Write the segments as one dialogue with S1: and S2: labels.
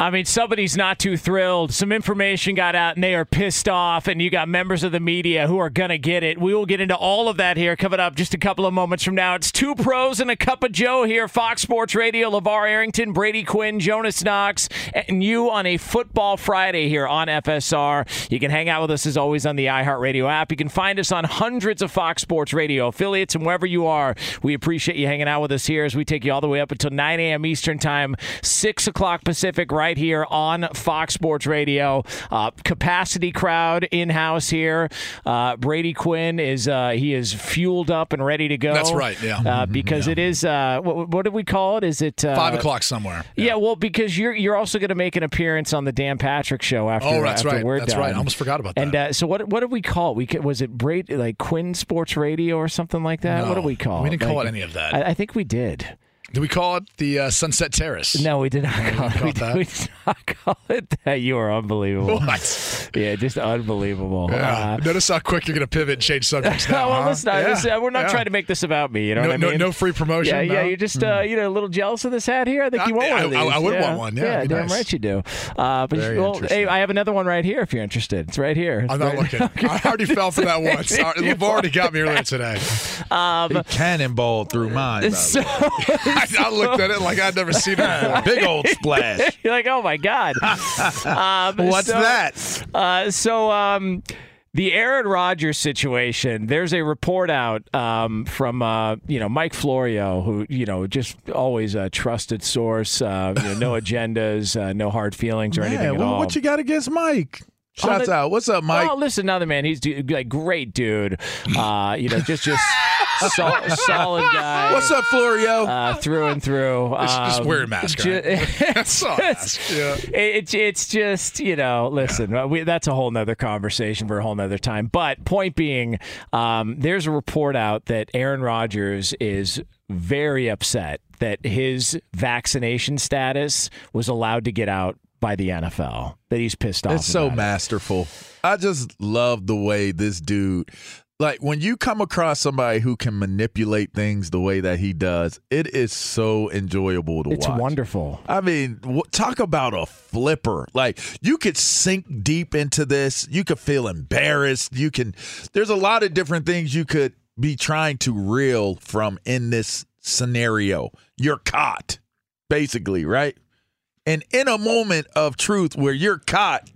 S1: I mean, somebody's not too thrilled. Some information got out and they are pissed off, and you got members of the media who are going to get it. We will get into all of that here coming up just a couple of moments from now. It's two pros and a cup of Joe here, Fox Sports Radio, LeVar Arrington, Brady Quinn, Jonas Knox, and you on a football Friday here on FSR. You can hang out with us as always on the iHeartRadio app. You can find us on hundreds of Fox Sports Radio affiliates and wherever you are. We appreciate you hanging out with us here as we take you all the way up until 9 a.m. Eastern Time, 6 o'clock Pacific, right here on Fox Sports Radio. Uh, capacity crowd in house here. Uh, Brady Quinn is uh, he is fueled up and ready to go.
S2: That's right, yeah.
S1: Uh, because it is uh, what, what did we call it? Is it uh,
S2: Five o'clock somewhere.
S1: Yeah. well, because you're you're also going to make an appearance on the Dan Patrick show after.
S2: Oh, that's
S1: after
S2: right.
S1: We're
S2: That's
S1: done.
S2: right. I almost forgot about that.
S1: And uh, so what what did we call it? We was it Brady like Quinn Sports Radio or something like that? what do we call
S2: we
S1: it?
S2: didn't call
S1: Like-
S2: it any of that.
S1: I, I think we did.
S2: Did we call it the uh, Sunset Terrace?
S1: No, we did not call it. We
S2: it
S1: did,
S2: that?
S1: we did not call it that. You are unbelievable.
S2: What?
S1: Yeah, just unbelievable.
S2: Yeah.
S1: Uh,
S2: Notice how quick you're going to pivot and change subjects now.
S1: well,
S2: huh?
S1: listen,
S2: Yeah.
S1: listen, we're not
S2: Yeah.
S1: trying to make this about me. You know
S2: no,
S1: what I
S2: no,
S1: mean?
S2: no free promotion.
S1: Yeah, yeah, you're just uh, you know a little jealous of this hat here. I think you
S2: I-
S1: want one of
S2: I-
S1: these.
S2: I would want one, yeah,
S1: yeah, damn
S2: nice.
S1: right you do. Uh, but
S3: Very
S1: well, hey. I have another one right here if you're interested. It's right here. It's
S2: I'm not
S1: right-
S2: looking. I already fell for that once. LeVar already got me earlier today.
S3: He cannonballed through mine.
S1: So,
S3: way.
S2: I, I looked at it like I'd never seen it before.
S3: Big old splash.
S1: you're like, oh my god. um,
S3: What's
S1: so-
S3: that?
S1: Uh, so um, the Aaron Rodgers situation. There's a report out um, from uh, you know Mike Florio, who you know just always a trusted source. Uh, you know, no agendas, uh, no hard feelings or anything at
S3: what,
S1: all.
S3: what you got against Mike? Shouts
S1: the-
S3: out. What's up, Mike?
S1: Oh, listen, another man. He's like great dude. Uh, you know, just just sol- solid guy.
S3: What's up, Florio?
S1: Uh, through and through.
S2: Just- just
S1: Um,
S2: wear a mask,
S1: ju- it's,
S2: ask, yeah.
S1: it- it's just you know, listen, uh, we, that's a whole nother conversation for a whole nother time. But point being, um, there's a report out that Aaron Rodgers is very upset that his vaccination status was allowed to get out by the NFL. That he's pissed off.
S3: It's so
S1: about it.
S3: masterful. I just love the way this dude like when you come across somebody who can manipulate things the way that he does, it is so enjoyable to
S1: It's
S3: watch.
S1: It's wonderful.
S3: I mean, w- talk about a flipper. Like you could sink deep into this. You could feel embarrassed. You can. There's a lot of different things you could be trying to reel from in this scenario. You're caught, basically, right? And in a moment of truth where you're caught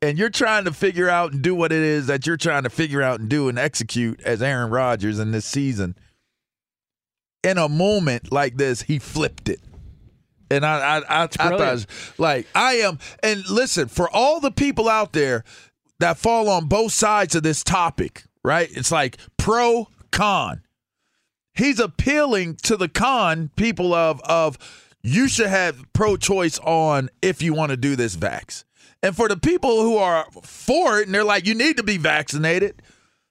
S3: and you're trying to figure out and do what it is that you're trying to figure out and do and execute as Aaron Rodgers in this season, in a moment like this, he flipped it. And I, I, I, I thought, it was like, I am. And listen, for all the people out there that fall on both sides of this topic, right? It's like pro con. He's appealing to the con people of of you should have pro choice on if you want to do this vax. And for the people who are for it and they're like, you need to be vaccinated,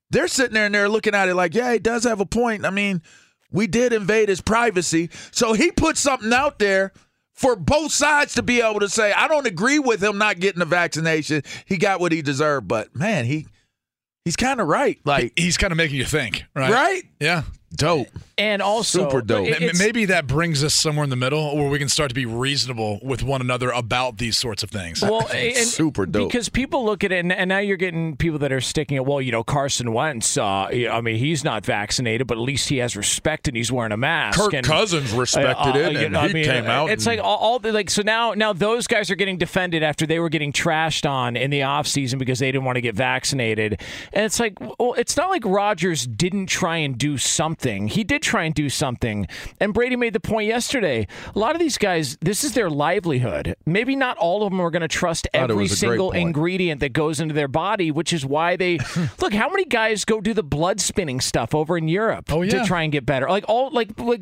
S3: they're sitting there and they're looking at it like, yeah, he does have a point. I mean, we did invade his privacy. So he put something out there for both sides to be able to say, I don't agree with him not getting the vaccination. He got what he deserved. But man, he he's kind of right. Like,
S2: He's kind of making you think, right?
S3: right?
S2: Yeah.
S3: Dope.
S1: And also,
S3: Super dope.
S1: it-
S2: Maybe that brings us somewhere in the middle where we can start to be reasonable with one another about these sorts of things.
S1: Well, and,
S3: Super dope.
S1: Because people look at it, and, and now you're getting people that are sticking it. Well, you know, Carson Wentz. Uh, I mean, he's not vaccinated, but at least he has respect, and he's wearing a mask.
S3: Kirk
S1: and,
S3: Cousins respected it,
S1: you
S3: and
S1: know, I
S3: he
S1: mean,
S3: came out.
S1: It's
S3: and-
S1: like all, all the like. So now, now those guys are getting defended after they were getting trashed on in the offseason because they didn't want to get vaccinated. And it's like, well, it's not like Rodgers didn't try and do something. He did try and do something. And Brady made the point yesterday. A lot of these guys, this is their livelihood. Maybe not all of them are going to trust every
S3: was a great
S1: single ingredient that goes into their body, which is why they look. How many guys go do the blood spinning stuff over in Europe
S2: Oh, yeah.
S1: to try and get better? Like all like like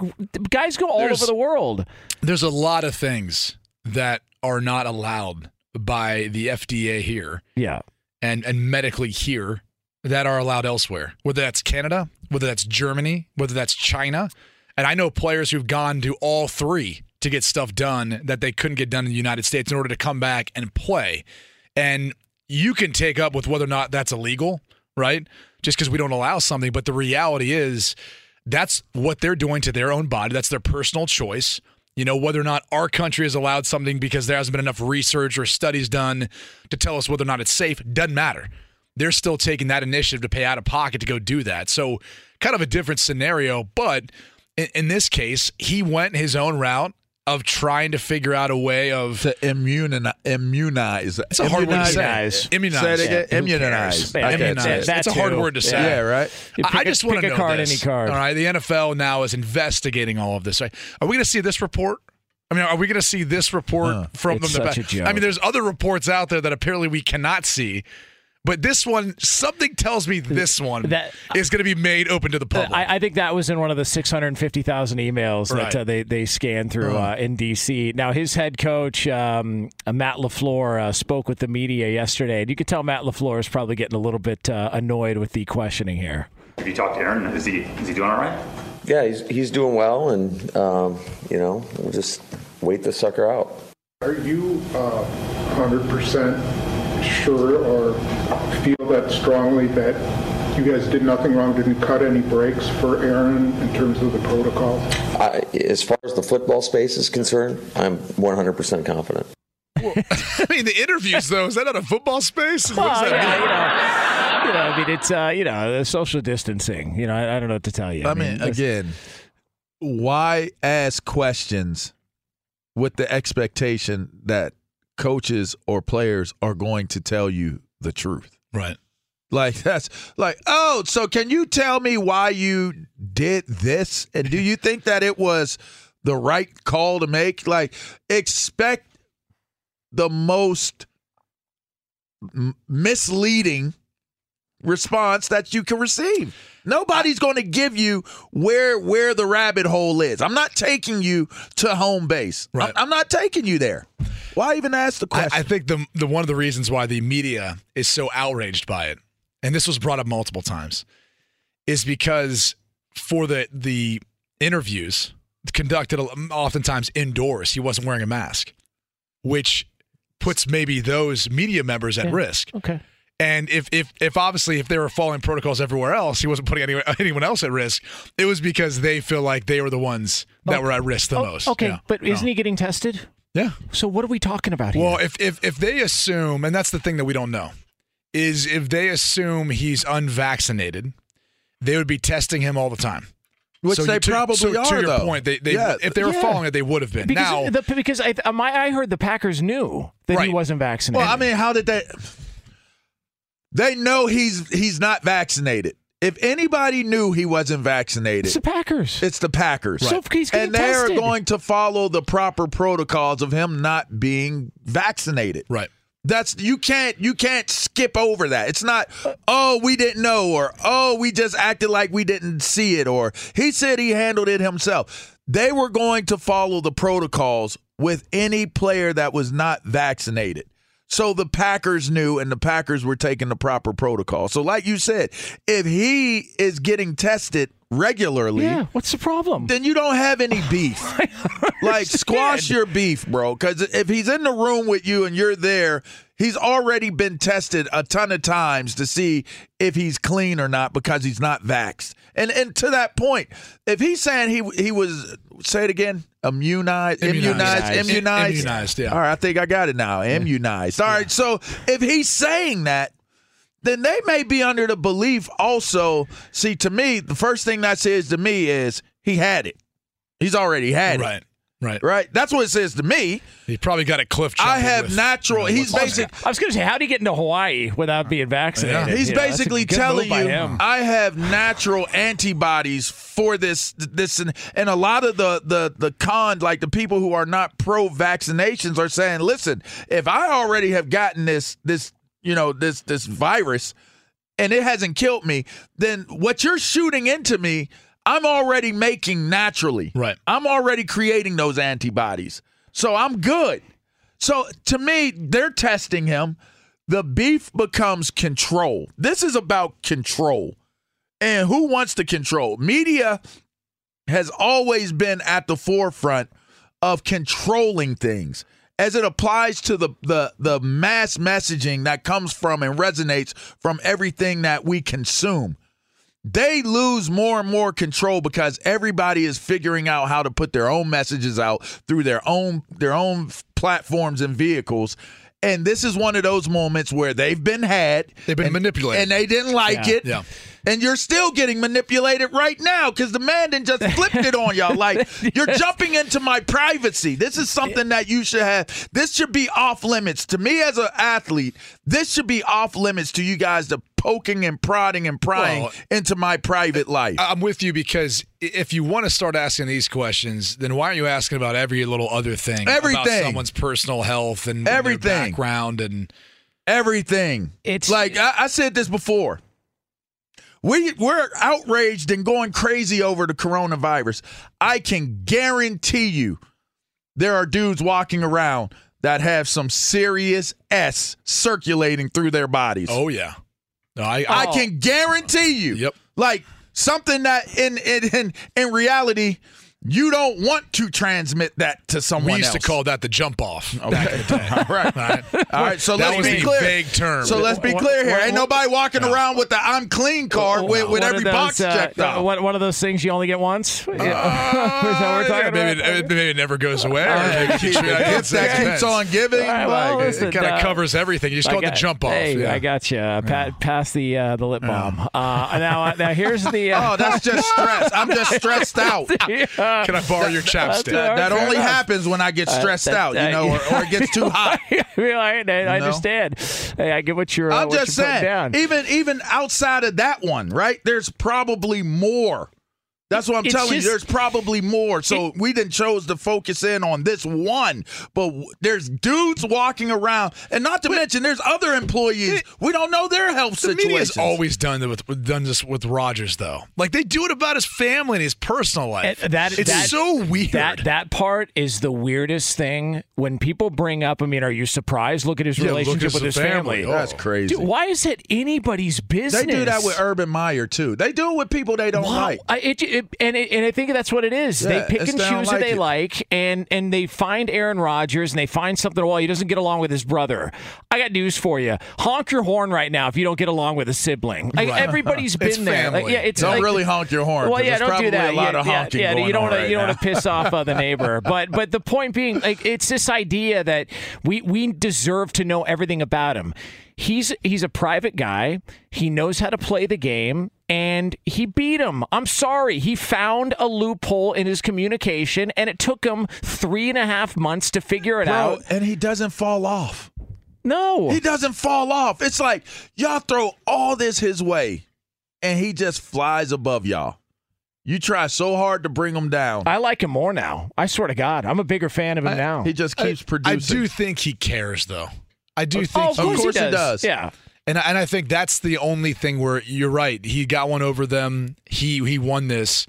S1: guys go all
S2: There's-
S1: over the world.
S2: There's a lot of things that are not allowed by the FDA here
S1: Yeah.
S2: and, and medically here that are allowed elsewhere, whether that's Canada, whether that's Germany, whether that's China. And I know players who've gone to all three to get stuff done that they couldn't get done in the United States in order to come back and play. And you can take up with whether or not that's illegal, right? Just because we don't allow something. But the reality is that's what they're doing to their own body. That's their personal choice. You know, whether or not our country has allowed something because there hasn't been enough research or studies done to tell us whether or not it's safe, doesn't matter. They're still taking that initiative to pay out of pocket to go do that. So, kind of a different scenario. But in, in this case, he went his own route of trying to figure out a way of.
S3: to immuni- immunize.
S2: It's a hard word to say. Immunize.
S3: Say it again.
S1: Who
S3: Immunize.
S1: cares?
S3: I
S2: Immunize.
S3: say.
S1: That
S2: That's a hard
S1: too.
S2: word to say.
S3: Yeah, right.
S1: You
S2: I- I
S1: pick a-
S2: just want to know
S1: card,
S2: this.
S1: any card.
S2: All right, the NFL now is investigating all of this. Right? Are we going to see this report? I mean, are we going to see this report from
S1: It's
S2: them?
S1: such
S2: the
S1: a joke.
S2: I mean, there's other reports out there that apparently we cannot see, but this one, something tells me this one
S1: That-
S2: is going to be made open to the public.
S1: I, I think that was in one of the 650,000 emails
S2: Right.
S1: that uh, they, they scanned through uh, in D.C. Now, his head coach, um, uh, Matt LaFleur, uh, spoke with the media yesterday, and you could tell Matt LaFleur is probably getting a little bit uh, annoyed with the questioning here.
S4: Have you talked to Aaron? Is he is he doing all right?
S5: Yeah, he's, he's doing well, and um, you know, we'll just wait the sucker out.
S6: Are you uh, 100% sure or feel that strongly that you guys did nothing wrong, didn't cut any breaks for Aaron in terms of the protocol?
S5: I, as far as the football space is concerned, I'm 100% confident.
S2: I mean, the interviews though is that not a football space? What does
S1: Well,
S2: that
S1: yeah,
S2: mean?
S1: you know, you know, I mean, it's uh, you know, the social distancing. You know, I, I don't know what to tell you.
S3: I mean,
S1: it's-
S3: again, why ask questions with the expectation that coaches or players are going to tell you the truth?
S2: Right.
S3: Like that's like, oh, so can you tell me why you did this? And do you think that it was the right call to make? Like, expect the most m- misleading response that you can receive. Nobody's going to give you where where the rabbit hole is. I'm not taking you to home base. I'm-
S2: Right.
S3: I'm, not taking you there. Why even ask the question?
S2: I think the the one of the reasons why the media is so outraged by it, and this was brought up multiple times, is because for the the interviews conducted oftentimes indoors, he wasn't wearing a mask, which puts maybe those media members at
S1: Yeah.
S2: risk.
S1: okay.
S2: And if if if obviously if they were following protocols everywhere else, he wasn't putting anyone anyone else at risk. It was because they feel like they were the ones that
S1: Oh,
S2: were at risk the
S1: oh,
S2: most.
S1: Okay,
S2: Yeah.
S1: but isn't
S2: No.
S1: he getting tested?
S2: Yeah.
S1: So what are we talking about here?
S2: Well, if if if they assume, and that's the thing that we don't know, is if they assume he's unvaccinated, they would be testing him all the time.
S3: Which
S2: So
S3: they
S2: to,
S3: probably
S2: so
S3: are,
S2: To your
S3: though.
S2: point, they, they
S3: Yeah.
S2: if they were
S1: Yeah.
S2: following it, they would have been.
S1: because
S2: now,
S1: the, because I, um, my, I heard the Packers knew that he wasn't vaccinated.
S3: Well, I mean, how did they? They know he's he's not vaccinated. If anybody knew he wasn't vaccinated,
S1: it's the Packers.
S3: it's the Packers.
S1: So if he's
S3: and they're going to follow the proper protocols of him not being vaccinated.
S2: right.
S3: That's you can't you can't skip over that. It's not oh we didn't know or oh we just acted like we didn't see it or he said he handled it himself. They were going to follow the protocols with any player that was not vaccinated. So the Packers knew and the Packers were taking the proper protocol. So like you said, if he is getting tested regularly,
S1: yeah, what's the problem?
S3: then you don't have any beef. like squash your beef, bro. Because if he's in the room with you and you're there, he's already been tested a ton of times to see if he's clean or not because he's not vaxxed. And and to that point, if he's saying he he was say it again, immunized, immunized,
S2: Immunized.
S3: immunized,
S2: Immunized, yeah.
S3: All right, I think I got it now. Immunized. All right, so if he's saying that then they may be under the belief also. See, to me, the first thing that says to me is he had it. He's already had.
S2: Right.
S3: it. Right. Right. That's what it says to me.
S2: He probably got a cliff.
S3: I have
S2: with,
S3: natural.
S2: you know,
S3: he's
S2: what's-
S3: basic.
S1: I was going to say, how do you get into Hawaii without being vaccinated?
S3: He's
S1: You know, that's a
S3: basically
S1: good
S3: telling you,
S1: him.
S3: I have natural antibodies for this, this, and, and a lot of the the the con, like the people who are not pro vaccinations, are saying, listen, if I already have gotten this this you know this this virus, and it hasn't killed me, then what you're shooting into me, I'm already making naturally.
S2: Right.
S3: I'm already creating those antibodies, so I'm good. So to me, they're testing him. The beef becomes control. This is about control. And who wants to control? Media has always been at the forefront of controlling things as it applies to the, the the mass messaging that comes from and resonates from everything that we consume they lose more and more control because everybody is figuring out how to put their own messages out through their own their own platforms and vehicles and this is one of those moments where they've been had
S2: They've been
S3: and-
S2: manipulated.
S3: and they didn't like
S1: Yeah.
S3: it
S2: Yeah.
S3: And you're still getting manipulated right now because the man didn't just flipped it on y'all. Like you're jumping into my privacy. This is something that you should have. This should be off limits to me as an athlete. This should be off limits to you guys. The poking and prodding and prying
S2: Well,
S3: into my private life.
S2: I'm with you because if you want to start asking these questions, then why aren't you asking about every little other thing? About
S3: Everything.
S2: someone's personal health and their
S3: Everything.
S2: background and
S3: Everything.
S1: It's-
S3: like I, I said this before. We we're outraged and going crazy over the coronavirus. I can guarantee you there are dudes walking around that have some serious S circulating through their bodies.
S2: oh yeah, no, I,
S3: I
S2: I
S3: can guarantee you.
S2: Yep.
S3: Like something that in in in, in reality you don't want to transmit that to someone
S2: we used
S3: else.
S2: to call that the jump off back in the day.
S3: All right.
S2: All right.
S3: All right, so
S2: That
S3: let's
S2: was
S3: be
S2: a
S3: clear.
S2: vague term.
S3: So let's be clear here. Ain't nobody walking around with the "I'm clean" card with, with every
S1: those,
S3: box
S1: uh,
S3: checked off.
S1: One, one of those things you only get once. Yeah. Is that what we're
S2: Yeah, maybe,
S1: about?
S2: it, maybe it never goes away. or
S3: Uh, that
S2: it
S3: keeps,
S2: as
S3: that keeps on giving.
S1: All right, well,
S3: like,
S1: listen,
S2: It kind of
S1: uh,
S2: covers everything. You just
S1: I
S2: call it the jump off.
S1: Hey,
S2: yeah.
S1: I got you. Uh, pa- pass the uh, the lip balm. Uh, now, now here's the. Uh,
S3: oh, that's just stress. I'm just stressed out.
S1: Yeah.
S2: Can I borrow your chapstick?
S1: all right.
S3: That only
S1: enough.
S3: happens when I get stressed
S1: that-
S3: out, you
S1: that-
S3: know, or, or it gets too hot.
S1: I, mean, I, I
S3: know?
S1: understand. Hey, I get what you're. Uh,
S3: I'm
S1: what
S3: just
S1: you're
S3: saying,
S1: down.
S3: even even outside of that one, right? There's probably more. That's what I'm
S1: It's
S3: telling
S1: just-
S3: you. There's probably more. So we didn't chose to focus in on this one, but w- there's dudes walking around, and not to mention there's other employees. We don't know their health
S2: The media has always done it with done this with Rodgers though. Like they do it about his family and his personal life.
S1: And that-
S2: it's
S1: that-
S2: so weird.
S1: That that part is the weirdest thing when people bring up. I mean, are you surprised? Look at his
S2: Yeah,
S1: relationship
S2: at
S1: with
S2: his
S1: his family.
S2: family. Oh.
S3: That's
S2: Oh.
S3: crazy.
S1: Dude, why is it anybody's business?
S3: they do that with Urban Meyer too. They do it with people they don't
S1: Wow.
S3: like.
S1: I, it, and it, and I think that's what it is.
S3: Yeah,
S1: they pick and choose who they
S3: it.
S1: like, and and they find Aaron Rodgers, and they find something. Well, he doesn't get along with his brother. I got news for you. Honk your horn right now if you don't get along with a sibling. Like
S3: Right.
S1: everybody's
S3: It's
S1: been there. Like, yeah, it's
S3: Don't
S1: like-
S3: really honk your horn,
S1: Well, yeah,
S3: there's
S1: don't do
S3: probably
S1: that.
S3: a lot
S1: yeah,
S3: of
S1: yeah,
S3: honking
S1: yeah,
S3: going
S1: you don't wanna-
S3: right
S1: you don't want to piss off uh, the neighbor. But but the point being, like, it's this idea that we we deserve to know everything about him. He's he's a private guy. He knows how to play the game, and he beat him. I'm sorry. He found a loophole in his communication, and it took him three and a half months to figure it
S3: Bro,
S1: out.
S3: and he doesn't fall off.
S1: No,
S3: He doesn't fall off. It's like y'all throw all this his way, and he just flies above y'all. You try so hard to bring him down.
S1: I like him more now. I swear to God, I'm a bigger fan of him now.
S3: He just keeps
S2: I
S3: producing.
S2: I do think he cares, though. I do
S1: Oh,
S2: think
S1: of course,
S3: course
S1: he
S3: he
S1: does.
S3: does.
S1: Yeah.
S2: And and I think that's the only thing where you're right. He got one over them. He he won this,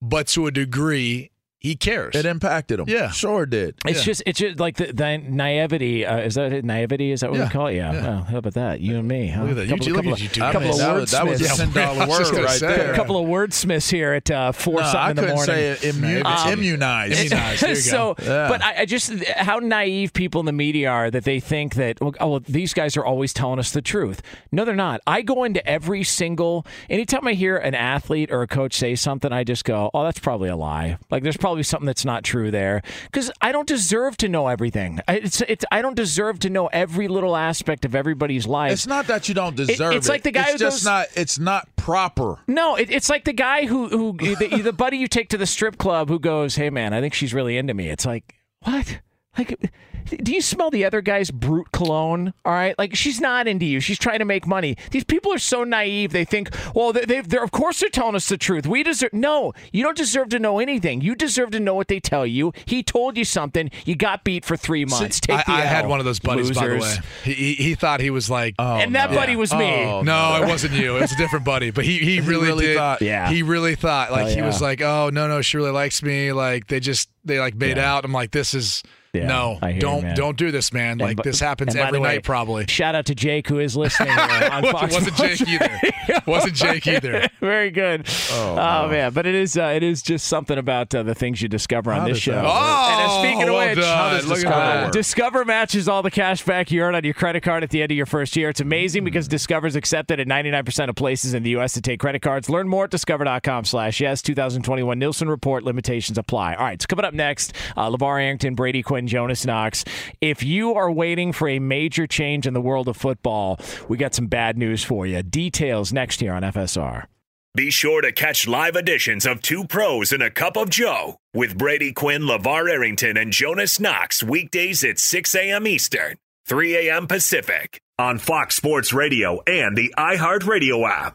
S2: but to a degree, he cares.
S3: It impacted him.
S2: Yeah.
S3: sure did.
S1: It's
S2: Yeah.
S1: just it's just like the, the naivety. Uh, is that it? Naivety? Is that what
S2: Yeah.
S1: we call it? Yeah.
S2: Yeah.
S1: Well, how about that? You and me. Huh?
S2: Look at that. You
S1: Couple,
S2: two- look
S1: couple
S2: at
S1: of-
S2: you two
S1: couple
S3: mean,
S1: of
S3: that, was, that was a
S1: wordsmiths.
S3: ten dollar word right
S2: say.
S3: there.
S1: A couple of wordsmiths here at uh, four
S3: No,
S1: something in the
S3: couldn't
S1: morning.
S3: say it. Immu-
S2: Um,
S3: immunized.
S2: Immunized. There you
S1: so.
S3: Yeah.
S1: but I, I just how naive people in the media are that they think that oh, well, these guys are always telling us the truth. No, they're not. I go into every single anytime I hear an athlete or a coach say something, I just go, "Oh, that's probably a lie." Like there's probably something that's not true there because I don't deserve to know everything. I, it's, it's I don't deserve to know every little aspect of everybody's life.
S3: It's not that you don't deserve it.
S1: it's like the guy
S3: It's
S1: who
S3: just
S1: goes-
S3: not. It's not proper.
S1: No, it, it's like the guy who who the, the buddy you take to the strip club who goes, "Hey man, I think she's really into me." It's like, "What?" Like do you smell the other guy's Brut cologne? All right, like she's not into you. She's trying to make money. These people are so naive. They think, well, they, they, they're of course they're telling us the truth. We deserve. No, you don't deserve to know anything. You deserve to know what they tell you. He told you something. You got beat for three months. Take
S2: I,
S1: the
S2: I had one of those buddies, by the way. He, he, he thought he was like, oh,
S1: and that buddy was me.
S3: Oh,
S2: no, it wasn't you. It was a different buddy. But he, he really,
S3: really
S2: did.
S3: thought-
S1: Yeah.
S2: He really thought. Like
S1: Oh,
S2: he was like, oh no, no, she really likes me. Like they just they like made
S1: Yeah.
S2: out. I'm like, this is
S1: Yeah,
S2: no, don't
S1: man.
S2: don't do this, man. Like this happens every
S1: way,
S2: night, probably.
S1: Shout out to Jake who is listening
S2: It
S1: Fox
S2: wasn't Jake either. Wasn't Jake either.
S1: Very good. Oh, man, but it is uh, it is just something about uh, the things you discover on
S3: How
S1: this show.
S3: that
S2: work?
S1: and uh,
S2: Oh,
S1: speaking of which,
S2: done.
S3: How does
S2: Look at
S3: Discover
S2: that.
S1: Discover matches all the cash back you earn on your credit card at the end of your first year. It's amazing
S3: Hmm.
S1: because is accepted at 99% of places in the U.S. to take credit cards. Learn more at discover.com slash yes. 2021 Nielsen Report limitations apply. All right, so coming up next, uh, LeVar Arrington, Brady Quinn, Jonas Knox. If you are waiting for a major change in the world of football, we got some bad news for you. Details next here on FSR.
S7: Be sure to catch live editions of Two Pros and a Cup of Joe with Brady Quinn, LeVar Arrington, and Jonas Knox weekdays at 6 a.m. Eastern, 3 a.m. Pacific on Fox Sports Radio and the iHeartRadio app.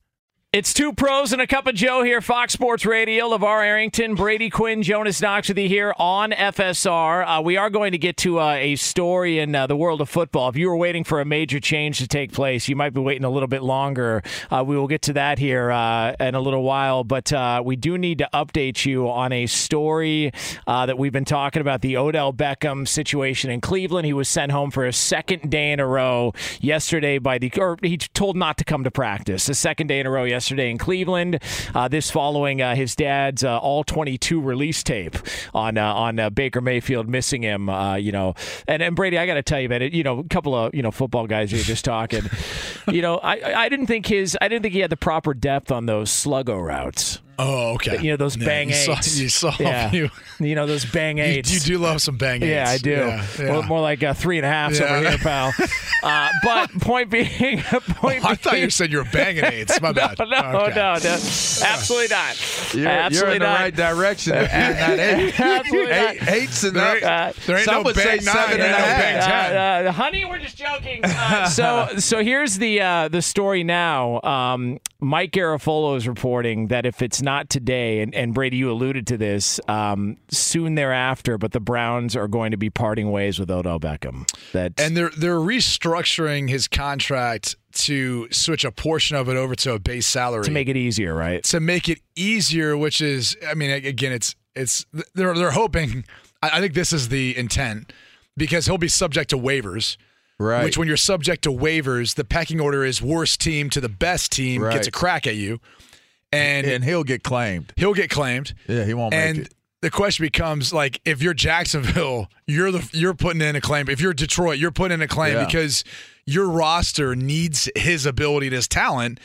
S1: It's two pros and a cup of Joe here, Fox Sports Radio. LeVar Arrington, Brady Quinn, Jonas Knox with you here on FSR. Uh, we are going to get to uh, a story in uh, the world of football. If you were waiting for a major change to take place, you might be waiting a little bit longer. Uh, we will get to that here uh, in a little while, but uh, we do need to update you on a story that we've been talking about the Odell Beckham situation in Cleveland. He was sent home for a second day in a row yesterday by the, or he told not to come to practice. The second day in a row yesterday yesterday in Cleveland. Uh, this following uh, his dad's uh, all 22 release tape on uh, on uh, Baker Mayfield missing him. you know, and, and Brady, I got to tell you, man, it, you know, a couple of you know football guys are just talking. you know, I I didn't think his I didn't think he had the proper depth on those sluggo routes.
S2: Oh, okay.
S1: You know those
S2: Yeah,
S1: bang
S2: you saw- you saw
S1: yeah.
S2: you-
S1: You know those bang
S2: You,
S1: eights.
S2: you do love some bang
S1: Yeah, I do.
S2: Yeah, yeah.
S1: More, more like uh, three and a half
S2: Yeah.
S1: over here, pal. Uh, but point being, point
S2: I thought
S1: being,
S2: you said you were banging eights. My bad.
S1: No, no,
S2: Okay.
S1: no, no, absolutely not.
S3: You're,
S1: absolutely
S3: you're in the right direction. If you're not eight,
S1: Absolutely not.
S3: eight, eights and
S2: There
S3: up.
S2: ain't-
S1: Uh,
S2: there ain't
S3: Some
S2: no
S3: would say
S2: nine,
S3: seven
S2: there
S3: and
S2: ain't
S3: a
S2: no
S3: half.
S2: bang ten.
S1: Uh, uh, honey, we're just joking. Uh, so, so here's the uh, the story now. Um, Mike Garafolo is reporting that if it's not today, and, and Brady, you alluded to this, um, soon thereafter, but the Browns are going to be parting ways with Odell Beckham. That
S2: And they're they're restructuring his contract to switch a portion of it over to a base salary
S1: to make it easier, right?
S2: to make it easier, which is, I mean, again, it's it's they're they're hoping. I, I think this is the intent because he'll be subject to waivers.
S3: Right.
S2: Which, when you're subject to waivers, the pecking order is worst team to the best team
S3: Right.
S2: gets a crack at you, and,
S3: and he'll get claimed.
S2: he'll get claimed.
S3: Yeah, he won't
S2: and
S3: make it.
S2: the question becomes like, if you're Jacksonville, you're the you're putting in a claim. If you're Detroit, you're putting in a claim
S3: Yeah.
S2: because your roster needs his ability and his talent.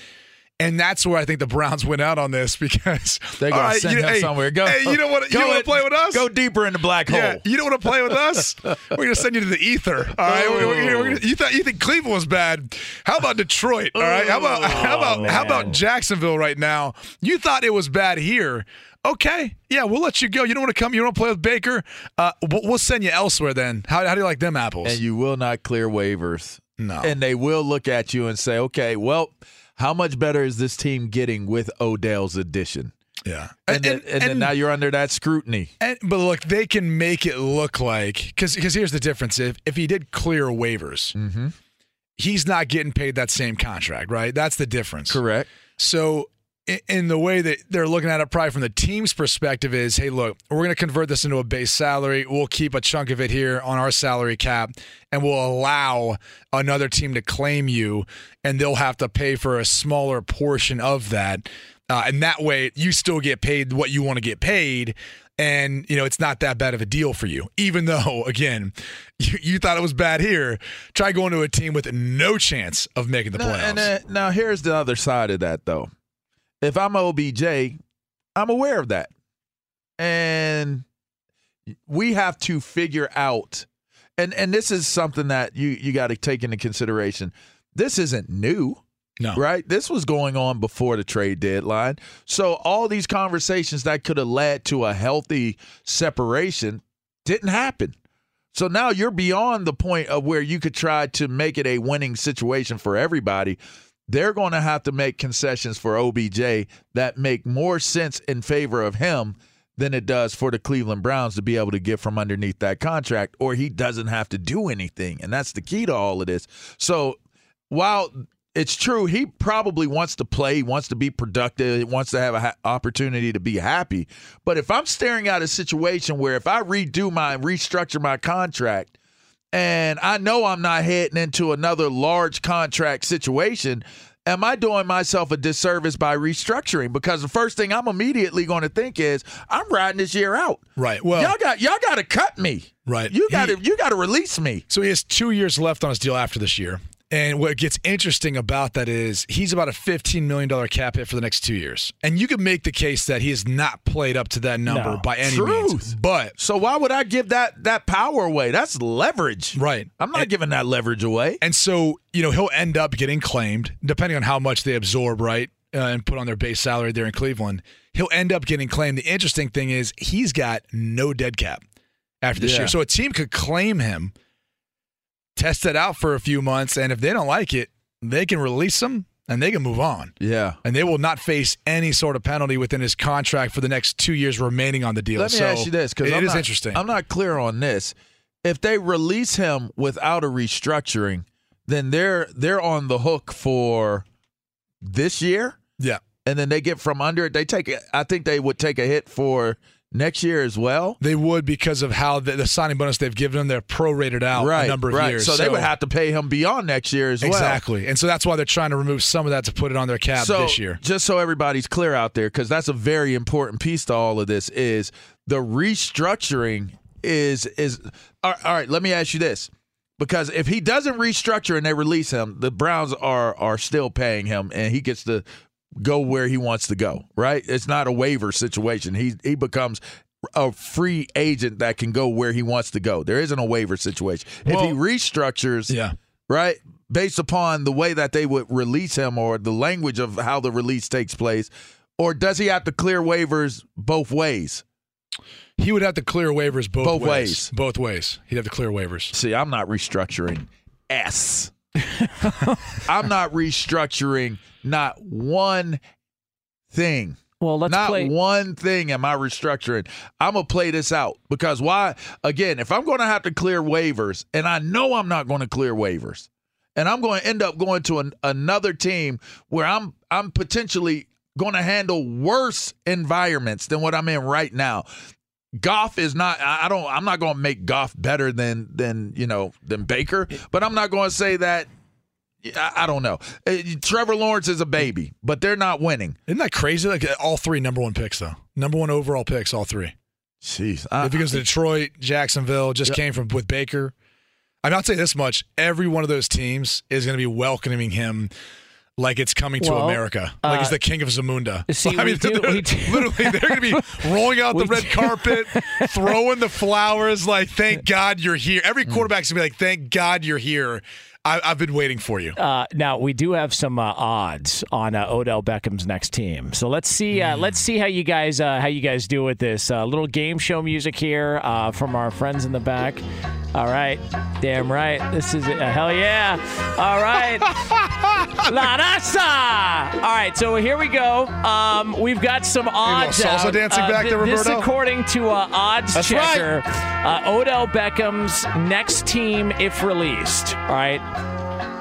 S2: And that's where I think the Browns went out on this because
S3: They're gonna
S2: all right,
S3: send
S2: you,
S3: him
S2: hey,
S3: somewhere. Go.
S2: Hey, you don't want you don't want to play with us?
S3: Go deeper in the black hole.
S2: Yeah, you don't want to play with us? We're gonna send you to the ether. All right. We're- we're- we're gonna- you thought you think Cleveland was bad? How about Detroit? All right. How about how about how about Jacksonville right now? You thought it was bad here. Okay. Yeah, we'll let you go. You don't want to come. You don't want to play with Baker. Uh, we'll, we'll send you elsewhere then. How, how do you like them apples?
S3: and you will not clear waivers.
S2: No.
S3: And they will look at you and say, okay, well, how much better is this team getting with Odell's addition?
S2: yeah.
S3: And, then, and, then now you're under that scrutiny.
S2: And, but look, they can make it look like because because here's the difference. If if he did clear waivers,
S3: Mm-hmm.
S2: he's not getting paid that same contract, right? That's the difference.
S3: Correct.
S2: So in the way that they're looking at it probably from the team's perspective is, hey, look, we're going to convert this into a base salary. We'll keep a chunk of it here on our salary cap, and we'll allow another team to claim you, and they'll have to pay for a smaller portion of that. Uh, and that way, you still get paid what you want to get paid. And you know it's not that bad of a deal for you, even though again, you, you thought it was bad here. Try going to a team with no chance of making the
S3: Now,
S2: playoffs.
S3: and uh, now here's the other side of that, though. If I'm OBJ, I'm aware of that, and we have to figure out. And and this is something that you you got to take into consideration. This isn't new.
S2: No.
S3: Right? This was going on before the trade deadline. So all these conversations that could have led to a healthy separation didn't happen. So now you're beyond the point of where you could try to make it a winning situation for everybody. They're going to have to make concessions for OBJ that make more sense in favor of him than it does for the Cleveland Browns to be able to get from underneath that contract, or he doesn't have to do anything. And that's the key to all of this. So while it's true, he probably wants to play, wants to be productive, wants to have an ha- opportunity to be happy. But if I'm staring at a situation where if I redo my restructure my contract, and I know I'm not heading into another large contract situation, am I doing myself a disservice by restructuring? Because the first thing I'm immediately going to think is I'm riding this year out.
S2: Right. Well,
S3: y'all got y'all got to cut me.
S2: Right.
S3: You got to you got to release me.
S2: So he has two years left on his deal after this year. And what gets interesting about that is he's about a $15 million cap hit for the next two years. And you could make the case that he has not played up to that number
S3: No.
S2: by any
S3: Truth.
S2: means. But
S3: So why would I give that that power away? That's leverage.
S2: Right.
S3: I'm not giving that leverage away.
S2: And so, you know, he'll end up getting claimed, depending on how much they absorb, right? Uh, and put on their base salary there in Cleveland. He'll end up getting claimed. The interesting thing is he's got no dead cap after this
S3: Yeah.
S2: year. So a team could claim him, test it out for a few months, and if they don't like it, they can release him and they can move on.
S3: Yeah.
S2: And they will not face any sort of penalty within his contract for the next two years remaining on the deal.
S3: Let me
S2: So
S3: ask you this because
S2: it
S3: I'm
S2: is
S3: not,
S2: interesting.
S3: I'm not clear on this. If they release him without a restructuring, then they're they're on the hook for this year,
S2: yeah.
S3: and then they get from under it. They take. I think they would take a hit for next year as well.
S2: They would because of how the, the signing bonus they've given him, they're prorated out
S3: right,
S2: a number of
S3: right.
S2: years.
S3: So, they would have to pay him beyond next year as well.
S2: Exactly. And so that's why they're trying to remove some of that to put it on their cap
S3: so,
S2: this year.
S3: Just so everybody's clear out there, because that's a very important piece to all of this, is the restructuring is is all all right. Let me ask you this. Because if he doesn't restructure and they release him, the Browns are are still paying him and he gets to go where he wants to go, right? It's not a waiver situation. He he becomes a free agent that can go where he wants to go. There isn't a waiver situation. if he restructures,
S2: yeah.
S3: right, based upon the way that they would release him or the language of how the release takes place, or does he have to clear waivers both ways?
S2: He would have to clear waivers both,
S3: Both
S2: ways.
S3: ways.
S2: Both ways. He'd have to clear waivers.
S3: See, I'm not restructuring S. I'm not restructuring not one thing.
S1: Well, let's
S3: not
S1: play-
S3: one thing am I restructuring. I'm gonna play this out because why? Again, if I'm going to have to clear waivers, and I know I'm not going to clear waivers, and I'm going to end up going to an, another team where I'm I'm potentially going to handle worse environments than what I'm in right now. Goff is not. I don't. I'm not going to make Goff better than than you know than Baker, but I'm not going to say that. I, I don't know. Uh, Trevor Lawrence is a baby, but they're not winning.
S2: Isn't that crazy? Like all three number one picks, though. Number one overall picks, all three.
S3: Jeez.
S2: if it goes to Detroit, Jacksonville, just
S3: Yep.
S2: came from with Baker. I'm not saying this much. Every one of those teams is going to be welcoming him like it's coming to
S1: Well,
S2: America. Like he's
S1: uh,
S2: the king of Zamunda.
S1: see,
S2: I mean,
S1: do-
S2: they're- literally, they're going to be rolling out the red
S1: do.
S2: carpet, throwing the flowers. Like, thank God you're here. Every
S1: Hmm.
S2: quarterback's going to be like, thank God you're here. I, I've been waiting for you.
S1: Uh, now we do have some uh, odds on uh, Odell Beckham's next team, so let's see. Uh, let's see how you guys uh, how you guys do with this. Uh, little game show music here uh, from our friends in the back. All right, damn right. This is uh, hell yeah. All right, La Raza. All right, so here we go. Um, we've got some odds.
S2: salsa
S1: out.
S2: dancing back there, Roberto.
S1: This according to Odds
S2: That's right.
S1: Checker. Uh, Odell Beckham's next team, if released. All right.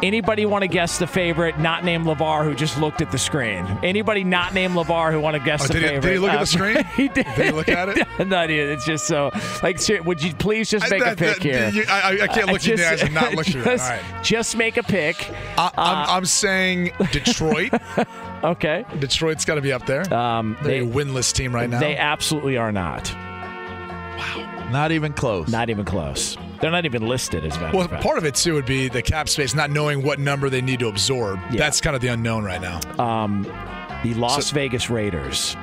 S1: Anybody want to guess the favorite, not named LeVar, who just looked at the screen? Anybody not named LeVar who want to guess
S2: Oh,
S1: the
S2: did he-
S1: favorite?
S2: did he look at the
S1: Uh,
S2: screen?
S1: he did.
S2: Did he look at it?
S1: no, dude, it's just so. Like, would you please just make a pick
S2: that-
S1: here?
S2: you- I- I- I can't
S1: Uh,
S2: look you in the eyes and not look you. All
S1: just,
S2: right.
S1: just make a pick.
S2: I, I'm, I'm saying Detroit.
S1: Okay.
S2: Detroit's got to be up there.
S1: Um,
S2: They're
S1: they
S2: a winless team right now.
S1: They absolutely are not. Wow.
S3: Not even close.
S1: Not even close. They're not even listed as a
S2: Well,
S1: of
S2: part of it too would be the cap space, not knowing what number they need to absorb. That's kind of the unknown right now.
S1: Um, the Las Vegas Raiders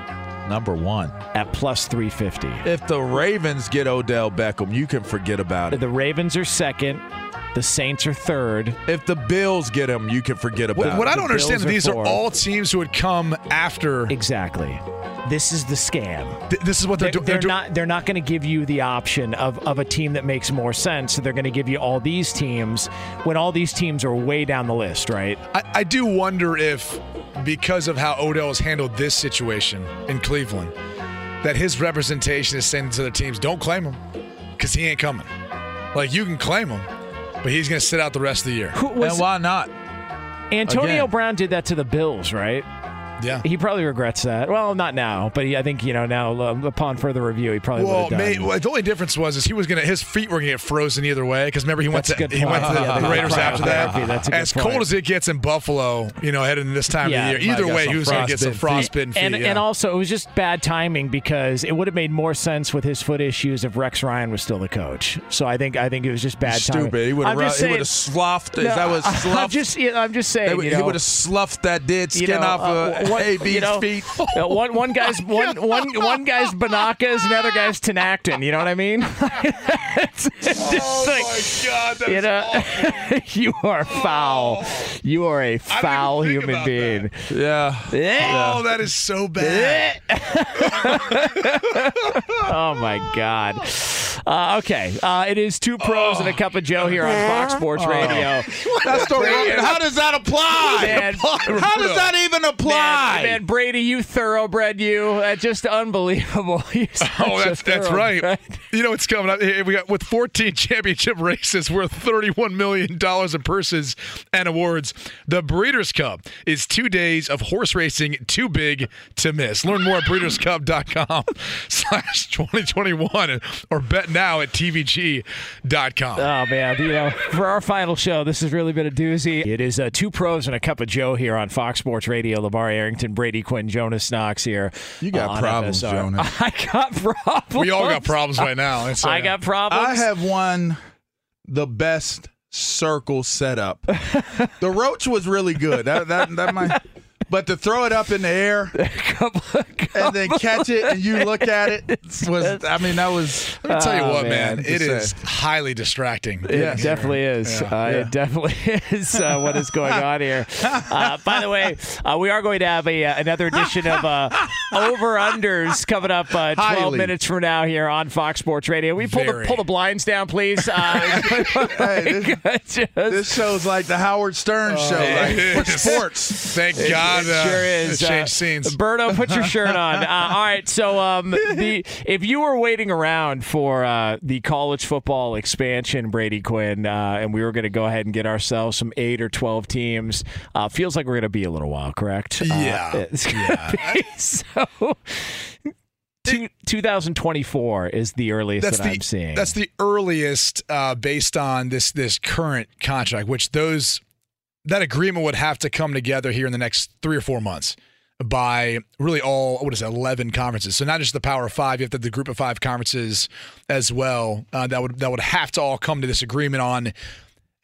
S3: Number one.
S1: at plus 350.
S3: If the Ravens get Odell Beckham, you can forget about it.
S1: The Ravens are second The Saints are third.
S3: If the Bills get him, you can forget about
S2: What, what I don't
S1: The
S2: understand is these are
S1: fourth.
S2: all teams who would come after.
S1: Exactly. This is the scam.
S2: Th- This is what they're,
S1: They're,
S2: doing.
S1: they're not. They're not going to give you the option of, of a team that makes more sense. So they're going to give you all these teams when all these teams are way down the list, right?
S2: I, I do wonder if, because of how Odell has handled this situation in Cleveland, that his representation is saying to the teams, "Don't claim him, because he ain't coming. Like you can claim him, but he's going to sit out the rest of the year."
S1: Who was
S3: and why not?
S1: Antonio
S3: Again.
S1: Brown did that to the Bills, right?
S2: Yeah.
S1: He probably regrets that. Well, not now, but he, I think you know now um, upon further review, he probably
S2: Well,
S1: would
S2: may, well, the only difference was is he was gonna his feet were gonna get frozen either way because remember he went
S1: That's
S2: to he went to the,
S1: Yeah,
S2: the Raiders after that.
S1: That's
S2: as
S1: point.
S2: cold as it gets in Buffalo, you know, heading in this time
S1: Yeah,
S2: of the year. Either way, he was gonna get some
S3: frostbitten feet.
S1: and
S2: yeah.
S1: and also it was just bad timing because it would have made more sense with his foot issues if Rex Ryan was still the coach. So I think I think it was just bad timing.
S3: Stupid. He would have.
S1: just
S3: He would have sloughed.
S1: No,
S3: that
S1: I'm
S3: sloughed?
S1: just I'm just saying.
S3: Would-
S1: you
S3: he would have sloughed that dead
S1: you
S3: skin
S1: know,
S3: off
S1: uh,
S3: of
S1: one-
S3: AB's
S1: you know,
S3: feet.
S1: uh, one one guy's one one one guy's Banakas, and other guy's Tinactin. You know what I mean? It's just
S2: oh
S1: like,
S2: my god, that
S1: you know,
S2: awful.
S1: you are foul. You are a foul human
S2: about
S1: being.
S3: Yeah.
S2: Oh, that is so bad.
S1: oh my god. Uh, okay, uh, it is two pros and a cup of Joe here on Fox Sports Radio.
S3: That's the. How does that apply?
S1: Man,
S3: How does that even apply?
S1: Man, man, Brady, you thoroughbred you. Uh, just unbelievable.
S2: Oh, that's that's right. You know what's coming up? We got with 14 championship races worth 31 million dollars in purses and awards. The Breeders' Cup is two days of horse racing too big to miss. Learn more at breederscup.com/slash 2021 or bet now at tvg.com.
S1: Oh man, you know, for our final show, this has really been a doozy. It is uh, two pros and a cup of Joe here on Fox Sports Radio. LeVar Arrington, Brady Quinn, Jonas Knox here.
S3: You got problems,
S1: FSR.
S3: Jonas.
S1: I got problems.
S2: We all got problems right now. It's, uh,
S1: I got problems.
S3: I have won the best circle setup. the roach was really good. That that that might. But to throw it up in the air and then catch it and you look at it was I mean that was
S2: Let me tell you
S1: Oh,
S2: what, man,
S1: man.
S2: it
S3: Just
S2: highly distracting.
S1: It definitely is. Uh, It definitely is uh, what is going on here. Uh, by the way, uh, we are going to have a, uh, another edition of uh, Over Unders coming up uh, 12
S3: Highly.
S1: minutes from now here on Fox Sports Radio. We pull the, pull the blinds down, please. Uh,
S3: Hey,
S1: just-
S3: this show's like the Howard Stern show like,
S2: it
S3: for sports.
S2: Thank God.
S1: It
S2: uh,
S1: sure is.
S2: Change
S1: Uh,
S2: scenes.
S1: Berto, put your shirt on. Uh, all right. So, um, the if you were waiting around for uh, the college football expansion, Brady Quinn, uh, and we were going to go ahead and get ourselves some eight or twelve teams, uh, feels like we're going to be a little while, correct? Uh,
S2: Yeah.
S1: it's gonna be- so. Two, 2024 is the earliest
S2: that's
S1: that
S2: the
S1: I'm seeing.
S2: that's the earliest uh, based on this this current contract, which those that agreement would have to come together here in the next three or four months by really all what is it, eleven conferences. So not just the Power Five, you have to have the Group of Five conferences as well. Uh, that would that would have to all come to this agreement on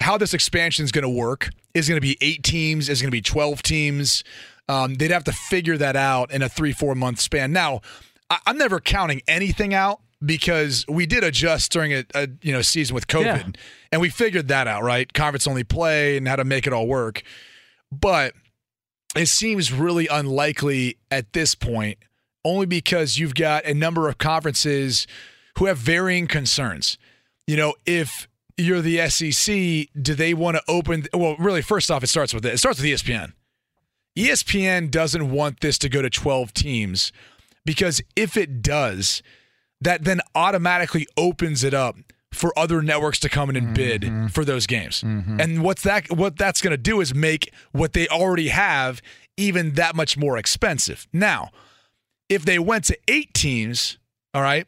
S2: how this expansion is going to work. Is going to be eight teams? Is going to be twelve teams? Um, they'd have to figure that out in a three four month span. Now, I, I'm never counting anything out because we did adjust during a, a you know season with COVID,
S1: Yeah.
S2: and we figured that out, right? Conference only play and how to make it all work. But it seems really unlikely at this point, only because you've got a number of conferences who have varying concerns. You know, if you're the SEC, do they want to open? Well, really, first off, it starts with it. It starts with ESPN. ESPN doesn't want this to go to 12 teams because if it does, that then automatically opens it up for other networks to come in and mm-hmm. bid for those games. Mm-hmm. And what's that what that's going to do is make what they already have even that much more expensive. Now, if they went to 8 teams, all right?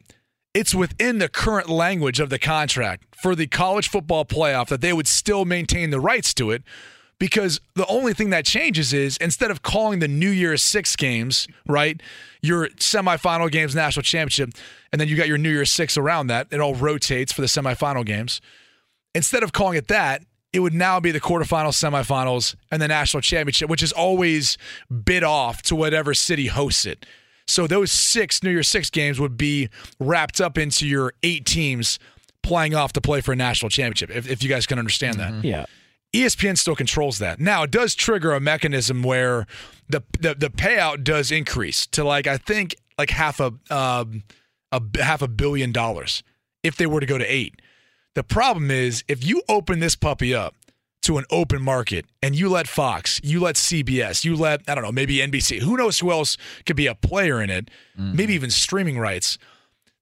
S2: It's within the current language of the contract for the college football playoff that they would still maintain the rights to it because the only thing that changes is instead of calling the New Year's Six games, right, your semifinal games, national championship, and then you got your New Year's Six around that, it all rotates for the semifinal games. Instead of calling it that, it would now be the quarterfinals, semifinals, and the national championship, which is always bid off to whatever city hosts it. So those six New Year's Six games would be wrapped up into your eight teams playing off to play for a national championship. If, if you guys can understand that. Mm-hmm.
S1: Yeah.
S2: ESPN still controls that. Now it does trigger a mechanism where the the, the payout does increase to like I think like half a um, a half a billion dollars if they were to go to eight. The problem is if you open this puppy up to an open market and you let Fox, you let CBS, you let I don't know maybe NBC, who knows who else could be a player in it, maybe even streaming rights.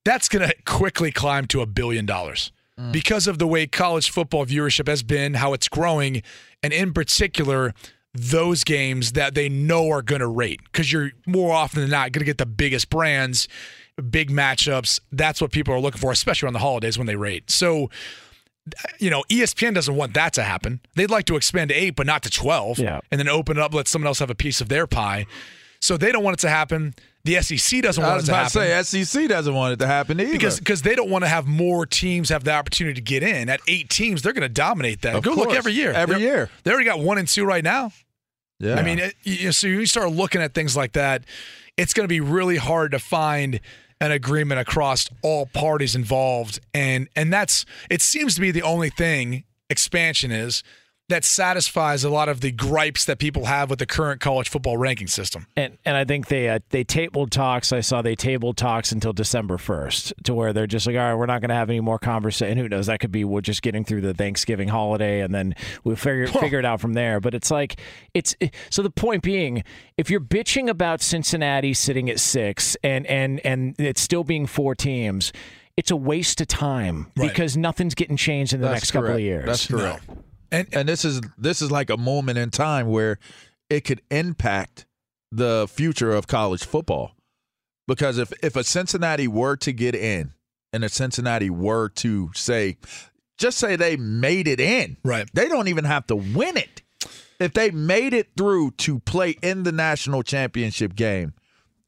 S2: That's going to quickly climb to a billion dollars Mm. because of the way college football viewership has been, how it's growing, and in particular, those games that they know are going to rate. Because you're more often than not going to get the biggest brands, big matchups. That's what people are looking for, especially on the holidays when they rate. So, you know, ESPN doesn't want that to happen. They'd like to expand to eight, but not to 12,
S1: Yeah.
S2: and then open it up, let someone else have a piece of their pie. So they don't want it to happen. The SEC doesn't want it to
S3: about to
S2: happen
S3: say SEC doesn't want it to happen either.
S2: because because they don't want to have more teams have the opportunity to get in. At eight teams, they're going to dominate that.
S3: Of
S2: Go look every year.
S3: Every
S2: They're-
S3: year.
S2: They already got one and two right now.
S3: yeah.
S2: I mean, it, you, so you start looking at things like that, it's going to be really hard to find an agreement across all parties involved, and and that's it seems to be the only thing expansion is that satisfies a lot of the gripes that people have with the current college football ranking system.
S1: And and I think they uh, they tabled talks. I saw they tabled talks until December first, to where they're just like, all right, we're not going to have any more conversation. Who knows? That could be we're just getting through the Thanksgiving holiday, and then we'll figure figure it out from there. But it's like it's so. The point being, if you're bitching about Cincinnati sitting at six and and and it's still being four teams. It's a waste of time
S2: Right.
S1: because nothing's getting changed in the
S3: That's
S1: next couple of years.
S3: That's correct.
S2: And
S3: and this is this is like a moment in time where it could impact the future of college football. Because if if a Cincinnati were to get in and a Cincinnati were to say just say they made it in.
S2: Right.
S3: They don't even have to win it. If they made it through to play in the national championship game,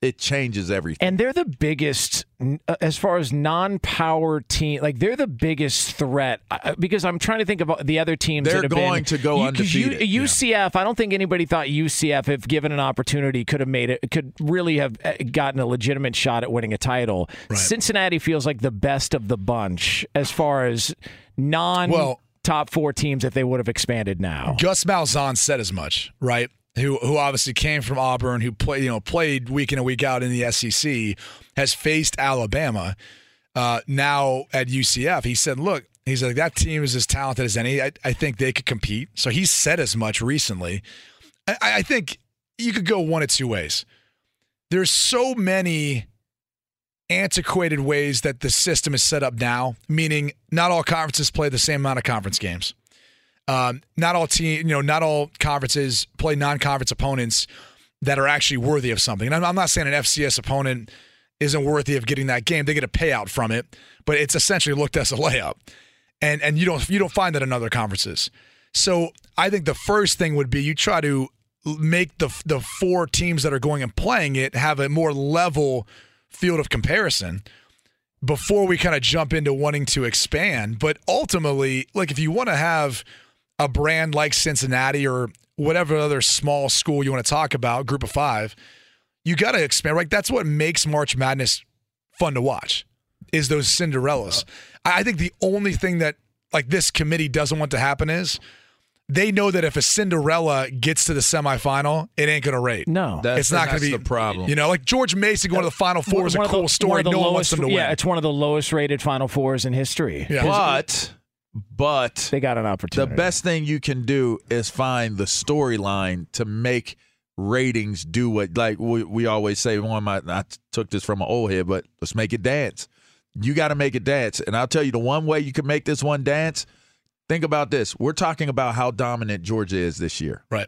S3: it changes everything.
S1: And they're the biggest, uh, as far as non-power team. Like they're the biggest threat uh, because I'm trying to think about the other teams.
S3: They're
S1: that
S3: going
S1: been,
S3: to go
S1: You- 'cause you-
S3: undefeated.
S1: UCF. I don't think anybody thought UCF, if given an opportunity, could have made it. Could really have uh, gotten a legitimate shot at winning a title. Cincinnati feels like the best of the bunch as far as non.
S2: Well-
S1: Top four teams if they would have expanded now.
S2: Gus Malzahn said as much, right? Who who obviously came from Auburn, who played you know played week in and week out in the SEC, has faced Alabama. Uh, now at UCF, he said, "Look, he's like that team is as talented as any. I, I think they could compete." So he said as much recently. I, I think you could go one of two ways. There's so many antiquated ways that the system is set up now, meaning not all conferences play the same amount of conference games. Um, not all team, you know, not all conferences play non-conference opponents that are actually worthy of something. And I'm, I'm not saying an FCS opponent isn't worthy of getting that game; they get a payout from it, but it's essentially looked as a layup, and and you don't you don't find that in other conferences. So I think the first thing would be you try to make the the four teams that are going and playing it have a more level field of comparison before we kind of jump into wanting to expand. But ultimately, like if you want to have a brand like Cincinnati or whatever other small school you want to talk about, group of five, you got to expand. Like That's what makes March Madness fun to watch. Is those Cinderellas? I I think the only thing that like this committee doesn't want to happen is they know that if a Cinderella gets to the semifinal, it ain't going to rate.
S1: No,
S3: That's-
S2: it's not going to be
S3: the problem.
S2: You know, like George Mason going to the Final Four is a cool
S1: the-
S2: story.
S1: one of the
S2: no one wants them to win.
S1: Yeah, it's one of the lowest rated Final Fours in history.
S2: Yeah.
S3: But but
S1: They got an opportunity.
S3: the best thing you can do is find the storyline to make ratings do what like we, we always say one of my I took this from an old head but let's make it dance. You got to make it dance. And i'll tell you the one way you can make this one dance think about this. We're talking about how dominant georgia is this year.
S2: Right.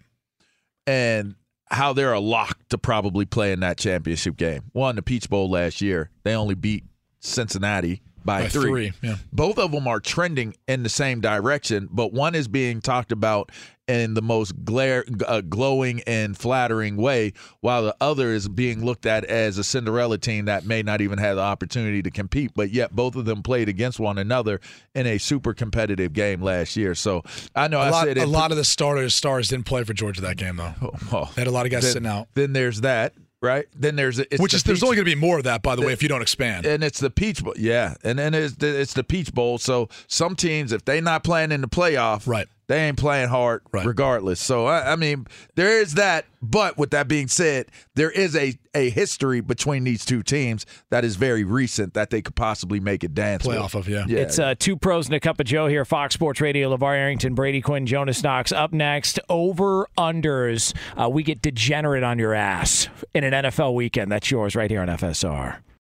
S3: and how they're a lock to probably play in that championship game. Won the peach bowl last year. They only beat cincinnati by,
S2: By three, yeah.
S3: both of them are trending in the same direction, but one is being talked about in the most glare, uh, glowing and flattering way, while the other is being looked at as a Cinderella team that may not even have the opportunity to compete. But yet, both of them played against one another in a super competitive game last year. So I know
S2: A
S3: I
S2: lot,
S3: said
S2: a lot of the starters stars didn't play for Georgia that game though.
S3: Oh, well,
S2: They had a lot of guys
S3: then,
S2: sitting out.
S3: Then there's that. Right? Then there's it's
S2: Which
S3: the
S2: is there's
S3: Peach-
S2: only going to be more of that, by the way, if you don't expand.
S3: and it's the Peach Bowl. Yeah, and then it's the, it's the Peach Bowl. So some teams, if they're not playing in the playoff,
S2: Right.
S3: They ain't playing hard
S2: Right.
S3: regardless. So I, I mean, there is that. But with that being said, there is a a history between these two teams that is very recent that they could possibly make it dance with.
S2: Playoff of, yeah.
S3: Yeah.
S1: It's uh, two pros and a cup of Joe here. Fox Sports Radio. LeVar Arrington, Brady Quinn, Jonas Knox. Up next, over unders. Uh, we get degenerate on your ass in an NFL weekend. That's yours right here on FSR.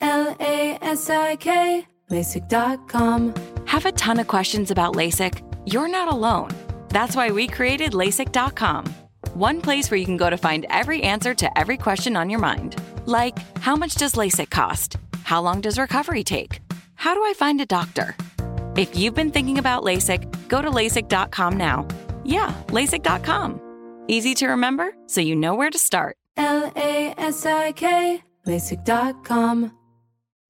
S8: L A S I K, LASIK.com.
S9: Have a ton of questions about LASIK? You're not alone. That's why we created LASIK.com. One place where you can go to find every answer to every question on your mind. Like, how much does LASIK cost? How long does recovery take? How do I find a doctor? If you've been thinking about LASIK, go to LASIK.com now. Yeah, LASIK.com. Easy to remember, so you know where to start.
S8: L A S I K, LASIK.com.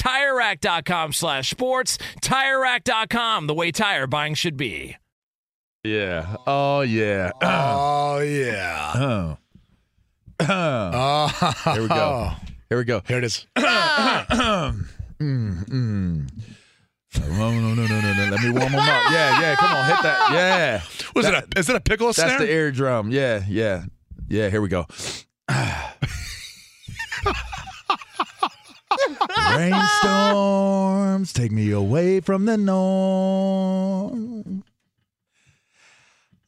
S1: TireRack.com slash sports. TireRack.com, the way tire buying should be.
S3: Yeah. Oh, yeah.
S2: Oh, yeah.
S3: Oh.
S2: Oh.
S3: Here we go. Here we go.
S2: Here it is.
S3: Mm, mm. No, no, no, no, no, no. Let me warm them up. Yeah, yeah. Come on, hit that. Yeah.
S2: Was
S3: That-
S2: it a, is it a piccolo
S3: That's
S2: snare?
S3: the eardrum. Yeah, yeah, yeah. Here we go. Rainstorms take me away from the norm.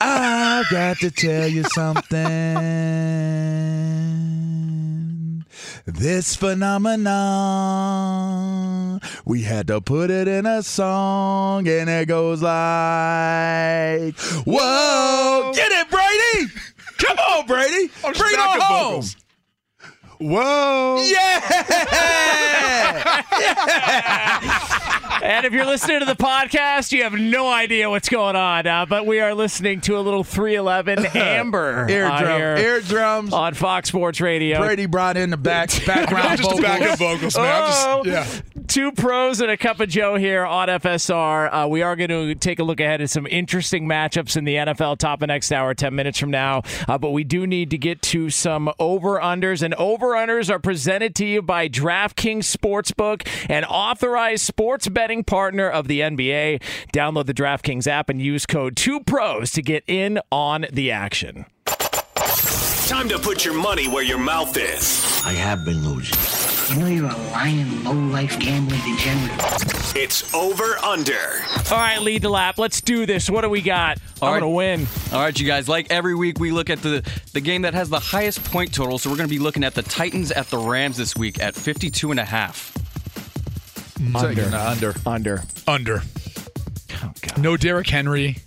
S3: I've got to tell you something. This phenomenon, we had to put it in a song, and it goes like, "Whoa, get it, Brady! Come on, Brady, bring it on home."
S2: vocals. Whoa. Yeah.
S1: And if you're listening to the podcast, you have no idea what's going on. Uh, but we are listening to a little 311 Amber
S3: Eardrum,
S1: on
S3: eardrums.
S1: on Fox Sports Radio.
S3: Brady brought in the back background
S2: just
S3: vocals.
S2: backup vocals, man. I'm
S1: Oh,
S2: just, yeah.
S1: Two pros and a cup of Joe here on FSR. Uh, we are going to take a look ahead at some interesting matchups in the NFL top of next hour, 10 minutes from now. Uh, but we do need to get to some over unders, and over unders are presented to you by DraftKings Sportsbook, an authorized sports betting partner of the NBA. Download the DraftKings app and use code 2pros to get in on the action.
S7: Time to put your money where your mouth is.
S10: I have been losing. You know you're a lying, low-life gambling degenerate.
S7: It's over under.
S1: All right, lead the lap. Let's do this. What do we got?
S11: All
S1: I'm
S11: right.
S1: going to win.
S11: All right, you guys. Like every week, we look at the the game that has the highest point total. So we're going to be looking at the Titans at the Rams this week at 52 and a half.
S3: Under. the under.
S1: Under.
S2: Under. No Derrick Henry.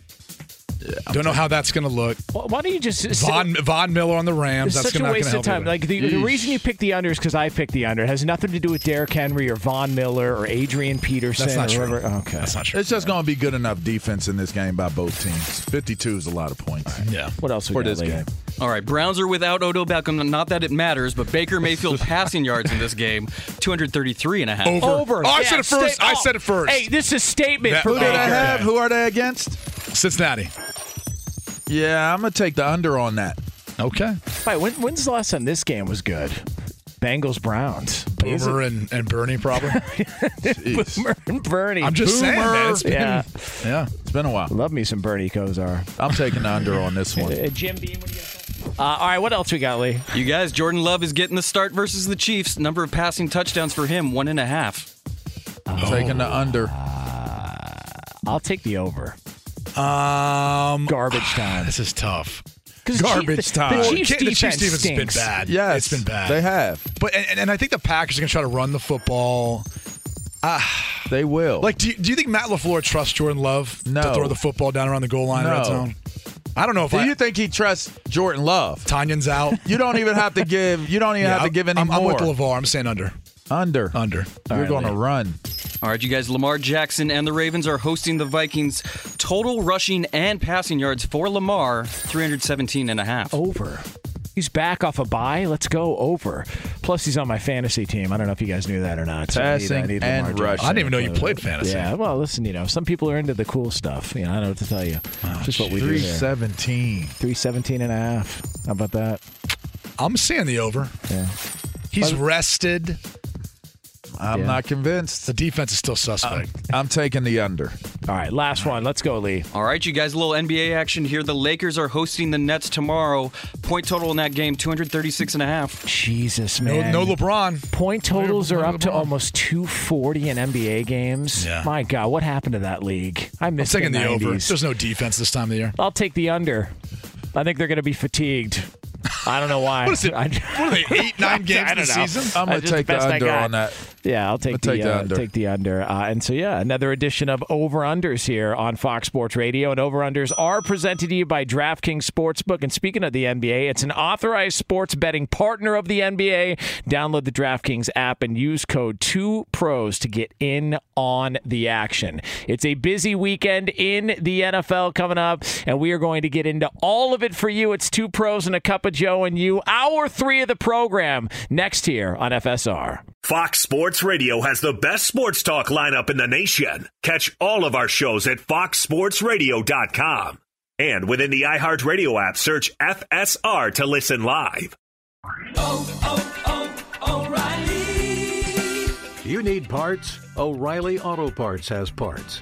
S2: Don't know how that's going to look.
S1: Well, why don't you just
S2: Von Von Miller on the Rams.
S1: It's
S2: That's
S1: such
S2: gonna,
S1: a waste
S2: gonna
S1: of time. Like the, the reason you pick the under is because I picked the under. It has nothing to do with Derrick Henry or Von Miller or Adrian Peterson.
S2: That's not
S1: or
S2: true.
S1: whoever. Oh, okay,
S2: That's not true.
S3: It's just going to be good enough defense in this game by both teams. 52 is a lot of points.
S2: Yeah.
S1: What else we
S3: For
S1: got,
S3: this
S1: Lee?
S3: game.
S11: All right, Browns are without Odell Beckham. Not that it matters, but Baker Mayfield passing yards in this game 233 and a half.
S2: Over.
S1: Over.
S2: Oh, I
S1: Yeah,
S2: said it first.
S1: sta-
S2: I
S1: oh,
S2: said it first.
S1: Hey, this is a statement
S2: That-
S1: for
S3: Who
S1: Baker.
S3: they
S2: Okay.
S3: have? Who are they against?
S2: Cincinnati.
S3: Yeah, I'm going to take the under on that.
S2: Okay.
S1: Wait, when, when's the last time this game was good? Bengals Browns.
S2: Boomer and, and Bernie probably.
S1: Boomer and Bernie.
S2: I'm just saying, man. It's been,
S1: Yeah.
S2: yeah.
S3: It's been a while.
S1: Love me some Bernie Kosar.
S3: I'm taking the under on this one.
S1: Uh, Jim Beam, what do you got? Uh, all right, what else we got, Lee?
S11: You guys, Jordan Love is getting the start versus the Chiefs. Number of passing touchdowns for him, one and a half.
S3: I'm taking the under.
S1: I'll take the over.
S2: Um,
S1: Garbage time.
S2: this is tough. Garbage
S1: the-
S2: time.
S1: The Chiefs,
S2: the
S1: defense
S2: Chiefs defense has been bad.
S3: Yeah,
S2: it's been bad.
S3: They have.
S2: But and, and I think the Packers are going to try to run the football.
S3: They will.
S2: Like, do you, do you think Matt Lafleur trusts Jordan Love to throw the football down around the goal line, red zone? I don't know if
S3: do
S2: I,
S3: you think he trusts Jordan Love?
S2: Tanyan's out.
S3: You don't even have to give. You don't even
S2: Yeah,
S3: have to give any
S2: I'm, I'm with LeVar. I'm saying under.
S3: under.
S2: Under.
S3: You're going to run.
S11: All right, you guys, Lamar Jackson and the Ravens are hosting the Vikings. Total rushing and passing yards for Lamar, 317 and a half.
S1: Over. He's back off a bye. Let's go over. Plus, he's on my fantasy team. I don't know if you guys knew that or not. So I need- I
S3: Passing
S1: need
S3: and rushing.
S2: I didn't even know you played fantasy.
S1: Yeah, well, listen, you know, some people are into the cool stuff. You know, I don't know what to tell you. Just what we do there.
S3: seventeen.
S1: 317 and a half. How about that?
S2: I'm saying the over.
S1: Yeah.
S2: He's rested.
S3: I'm
S1: Yeah.
S3: not convinced.
S2: The defense is still suspect.
S3: Uh, I'm taking the under.
S1: All right, last one. Let's go, Lee.
S11: All right, you guys, a little NBA action here. The Lakers are hosting the Nets tomorrow. Point total in that game, 236 and a half.
S1: Jesus, man.
S2: no LeBron.
S1: Point totals
S2: No
S1: are up to almost 240 in NBA games.
S2: Yeah.
S1: My God, what happened to that league? I
S2: I'm
S1: missed
S2: taking
S1: the,
S2: the, over. There's no defense this time of the year.
S1: I'll take the under. I think they're going to be fatigued. I don't know why.
S2: What is it?
S1: I,
S2: what are they eight, nine games in the season?
S3: I'm going to take the
S1: best I
S3: under on that.
S1: Yeah, I'll take the
S3: take the
S1: uh,
S3: under.
S1: take the under. Uh, and so yeah, another edition of Over Unders here on Fox Sports Radio. And Over Unders are presented to you by DraftKings Sportsbook. And speaking of the NBA, it's an authorized sports betting partner of the NBA. Download the DraftKings app and use code 2pros to get in on the action. It's a busy weekend in the NFL coming up, and we are going to get into all of it for you. It's two pros and a cup of Joe and you. Hour three of the program next here on FSR.
S7: Fox Sports Radio has the best sports talk lineup in the nation. Catch all of our shows at foxsportsradio.com. And within the iHeartRadio app, search FSR to listen live.
S12: Oh, oh, oh, O'Reilly.
S13: You need parts? O'Reilly Auto Parts has parts.